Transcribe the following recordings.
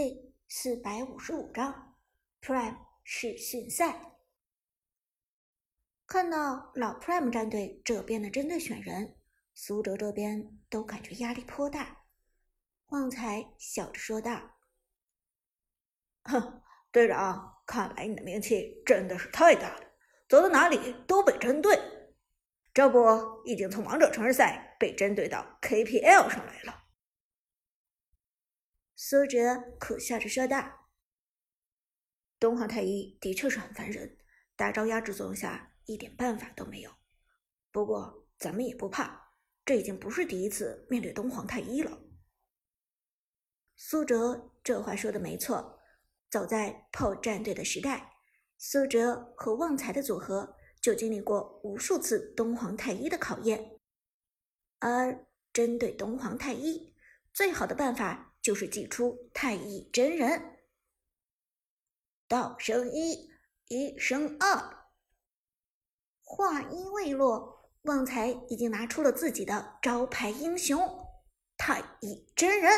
第四百五十五章 Prime 试训赛。看到老 Prime 战队这边的针对选人，苏哲这边都感觉压力颇大。旺财笑着说道：“哼，队长，看来你的名气真的是太大了，走到哪里都被针对。这不，已经从王者城市赛被针对到 KPL 上来了。”苏哲苦笑着说道：“东皇太一的确是很烦人，大招压制作用下。”一点办法都没有。不过咱们也不怕，这已经不是第一次面对东皇太一了。苏哲这话说的没错。早在炮战队的时代，苏哲和旺财的组合就经历过无数次东皇太一的考验。而针对东皇太一，最好的办法就是祭出太乙真人。道生一，一生二。话音未落，旺财已经拿出了自己的招牌英雄太乙真人，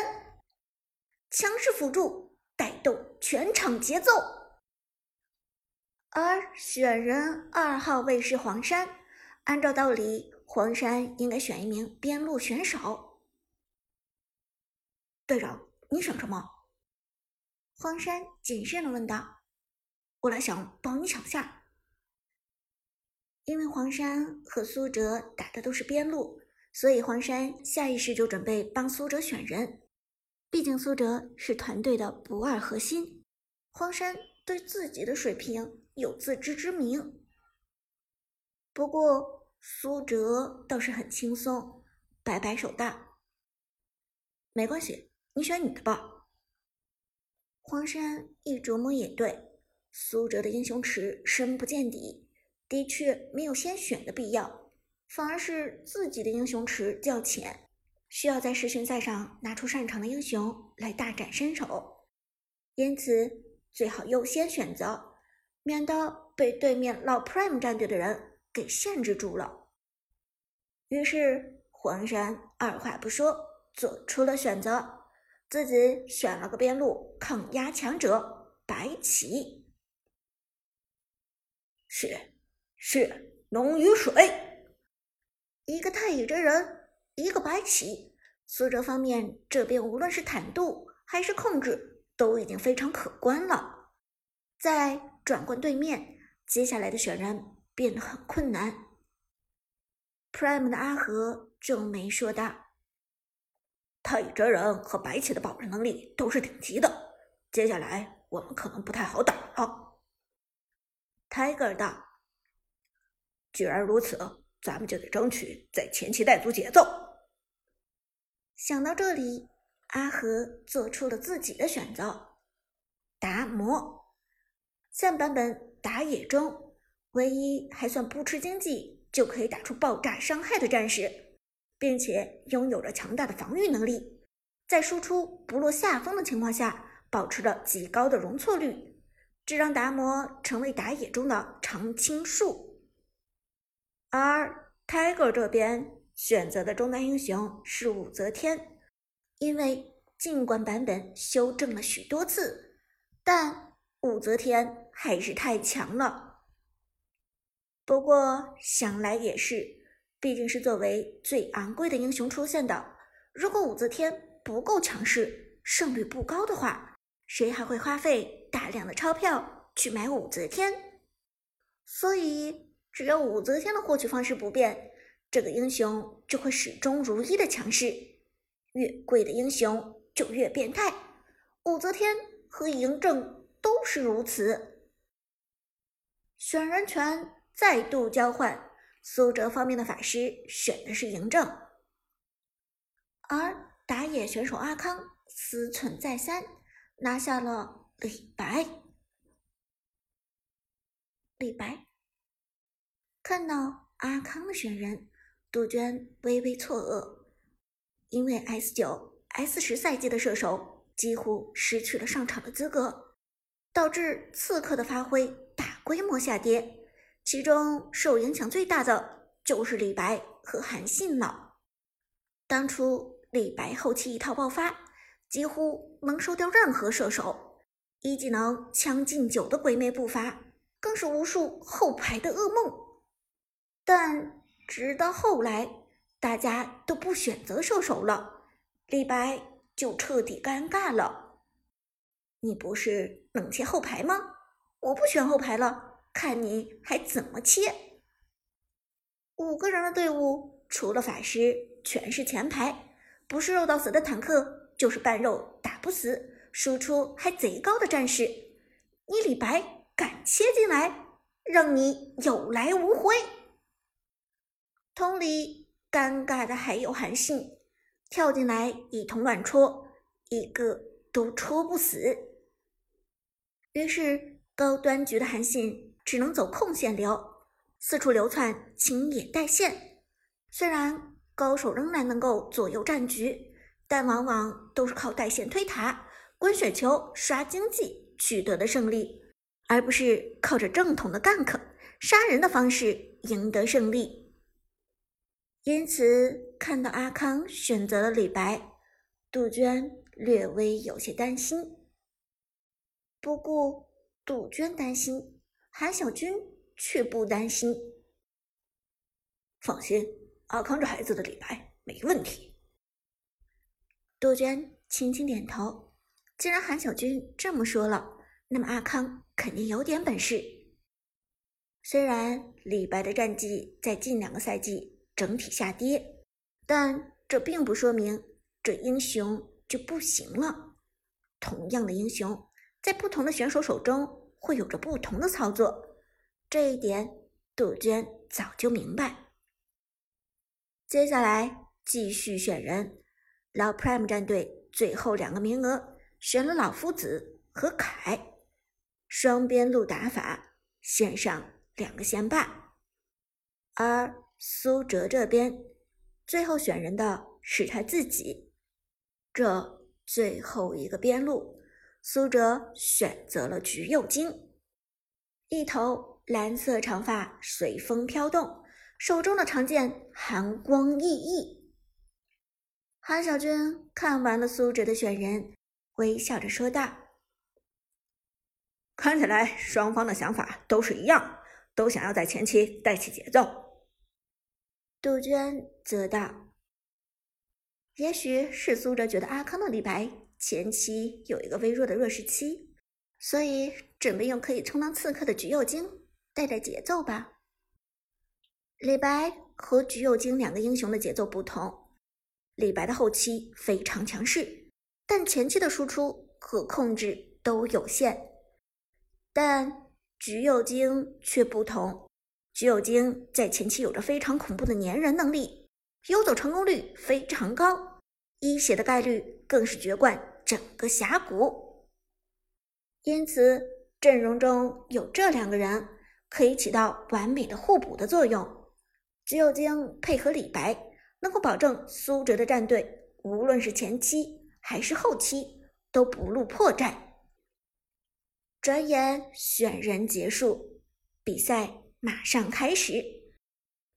强势辅助带动全场节奏。而选人二号位是黄山，按照道理，黄山应该选一名边路选手。队长，你想什么？黄山谨慎的问道。我来想帮你抢下。因为黄山和苏哲打的都是边路，所以黄山下意识就准备帮苏哲选人。毕竟苏哲是团队的不二核心，黄山对自己的水平有自知之明。不过苏哲倒是很轻松，摆摆手道：“没关系，你选你的吧。”黄山一琢磨也对，苏哲的英雄池深不见底。的确没有先选的必要，反而是自己的英雄池较浅，需要在试训赛上拿出擅长的英雄来大展身手，因此最好优先选择，免得被对面老 Prime 战队的人给限制住了。于是黄山二话不说做出了选择，自己选了个边路抗压强者白起，是。血浓于水，一个太乙真人，一个白起。苏哲方面这边无论是坦度还是控制，都已经非常可观了。再转过对面，接下来的选人变得很困难。Prime 的阿和皱眉说道：“太乙真人和白起的保人能力都是顶级的，接下来我们可能不太好打了。”Tiger 道。既然如此，咱们就得争取在前期带足节奏。想到这里，阿和做出了自己的选择：达摩。现版本打野中，唯一还算不吃经济就可以打出爆炸伤害的战士，并且拥有着强大的防御能力，在输出不落下风的情况下，保持着极高的容错率，这让达摩成为打野中的常青树。而 Tiger 这边选择的中单英雄是武则天，因为尽管版本修正了许多次，但武则天还是太强了。不过想来也是，毕竟是作为最昂贵的英雄出现的，如果武则天不够强势，胜率不高的话，谁还会花费大量的钞票去买武则天？所以。只要武则天的获取方式不变，这个英雄就会始终如一的强势。越贵的英雄就越变态，武则天和嬴政都是如此。选人权再度交换，苏哲方面的法师选的是嬴政，而打野选手阿康思忖再三，拿下了李白。李白。看到阿康的选人，杜鹃微微错愕，因为 S 九、S 十赛季的射手几乎失去了上场的资格，导致刺客的发挥大规模下跌，其中受影响最大的就是李白和韩信了。当初李白后期一套爆发，几乎能收掉任何射手。一技能将进酒的鬼魅步伐，更是无数后排的噩梦。但直到后来，大家都不选择射手了，李白就彻底尴尬了。你不是冷切后排吗？我不选后排了，看你还怎么切！五个人的队伍，除了法师，全是前排，不是肉到死的坦克，就是半肉打不死。输出还贼高的战士，你李白敢切进来，让你有来无回。同理，尴尬的还有韩信，跳进来一通乱戳，一个都戳不死。于是高端局的韩信只能走控线流，四处流窜清野带线。虽然高手仍然能够左右战局，但往往都是靠带线推塔。滚雪球刷经济取得的胜利，而不是靠着正统的 gank 杀人的方式赢得胜利。因此，看到阿康选择了李白，杜鹃略微有些担心。不过，杜鹃担心，韩小军却不担心。放心，阿康这孩子的李白没问题。杜鹃轻轻点头。既然韩小军这么说了，那么阿康肯定有点本事。虽然李白的战绩在近两个赛季整体下跌，但这并不说明这英雄就不行了。同样的英雄，在不同的选手手中会有着不同的操作，这一点杜鹃早就明白。接下来继续选人，老 Prime 战队最后两个名额。选了老夫子和凯，双边路打法，线上两个先霸。而苏哲这边，最后选人的是他自己。这最后一个边路，苏哲选择了橘右京，一头蓝色长发随风飘动，手中的长剑寒光熠熠。韩小军看完了苏哲的选人。微笑着说道：“看起来双方的想法都是一样，都想要在前期带起节奏。”杜鹃则道：“也许是苏哲觉得阿康的李白前期有一个微弱的弱势期，所以准备用可以充当刺客的橘右京带带节奏吧。李白和橘右京两个英雄的节奏不同，李白的后期非常强势。”但前期的输出和控制都有限，但橘右京却不同。橘右京在前期有着非常恐怖的粘人能力，游走成功率非常高，一血的概率更是绝冠整个峡谷。因此，阵容中有这两个人可以起到完美的互补的作用。橘右京配合李白，能够保证苏哲的战队无论是前期。还是后期都不露破绽。转眼选人结束，比赛马上开始，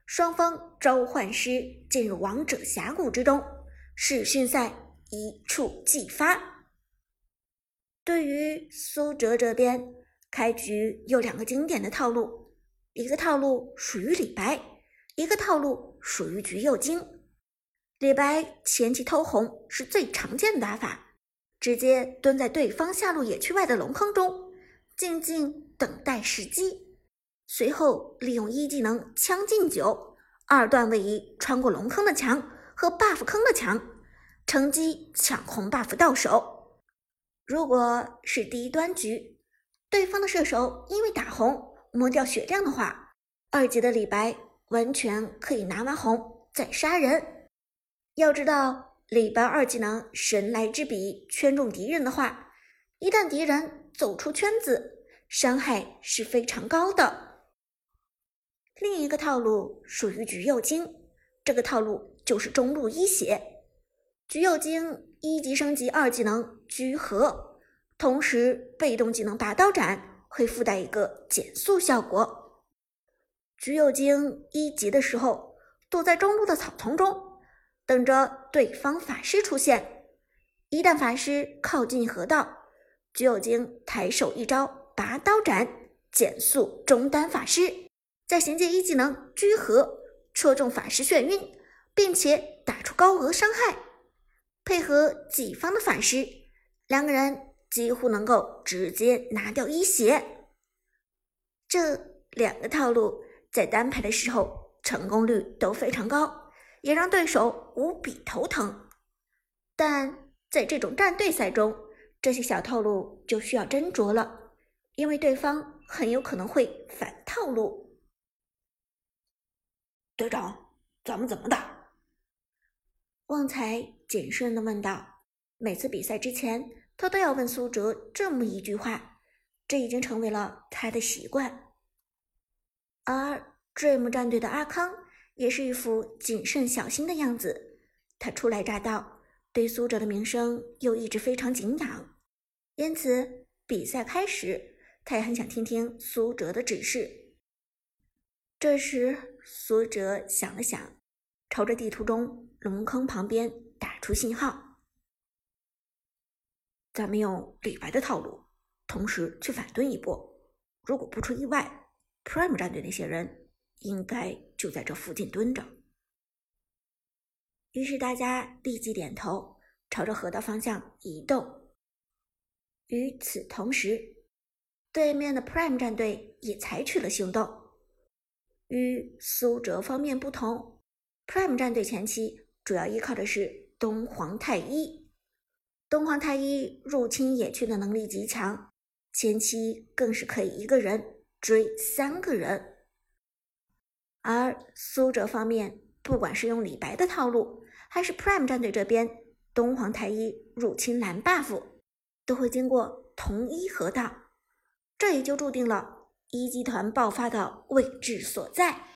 双方召唤师进入王者峡谷之中，试训赛一触即发。对于苏哲这边，开局有两个经典的套路，一个套路属于李白，一个套路属于橘右京。李白前期偷红是最常见的打法，直接蹲在对方下路野区外的龙坑中，静静等待时机，随后利用一技能将进酒，二段位移穿过龙坑的墙和 buff 坑的墙，乘机抢红 buff 到手。如果是低端局，对方的射手因为打红磨掉血量的话，二级的李白完全可以拿完红再杀人。要知道，李白二技能神来之笔圈中敌人的话，一旦敌人走出圈子，伤害是非常高的。另一个套路属于橘右京，这个套路就是中路一血。橘右京一级升级二技能居合，同时被动技能拔刀斩会附带一个减速效果。橘右京一级的时候，躲在中路的草丛中。等着对方法师出现，一旦法师靠近河道，橘右京抬手一招拔刀斩，减速中单法师，再衔接一技能居合，戳中法师眩晕，并且打出高额伤害，配合己方的法师，两个人几乎能够直接拿掉一血。这两个套路在单排的时候成功率都非常高，也让对手无比头疼。但在这种战队赛中，这些小套路就需要斟酌了，因为对方很有可能会反套路。队长，咱们怎么打？旺财谨慎的问道。每次比赛之前，他都要问苏哲这么一句话，这已经成为了他的习惯。而 Dream 战队的阿康也是一副谨慎小心的样子，他初来乍到。对苏哲的名声又一直非常敬仰，因此比赛开始，他也很想听听苏哲的指示。这时，苏哲想了想，朝着地图中龙坑旁边打出信号：“咱们用李白的套路，同时去反蹲一波。如果不出意外，Prime 战队那些人应该就在这附近蹲着。”于是大家立即点头，朝着河道方向移动。与此同时，对面的 Prime 战队也采取了行动。与苏哲方面不同，Prime 战队前期主要依靠的是东皇太一。东皇太一入侵野区的能力极强，前期更是可以一个人追三个人。而苏哲方面，不管是用李白的套路，还是 Prime 战队这边，东皇太一入侵蓝 buff 都会经过同一河道，这也就注定了一集团爆发的位置所在。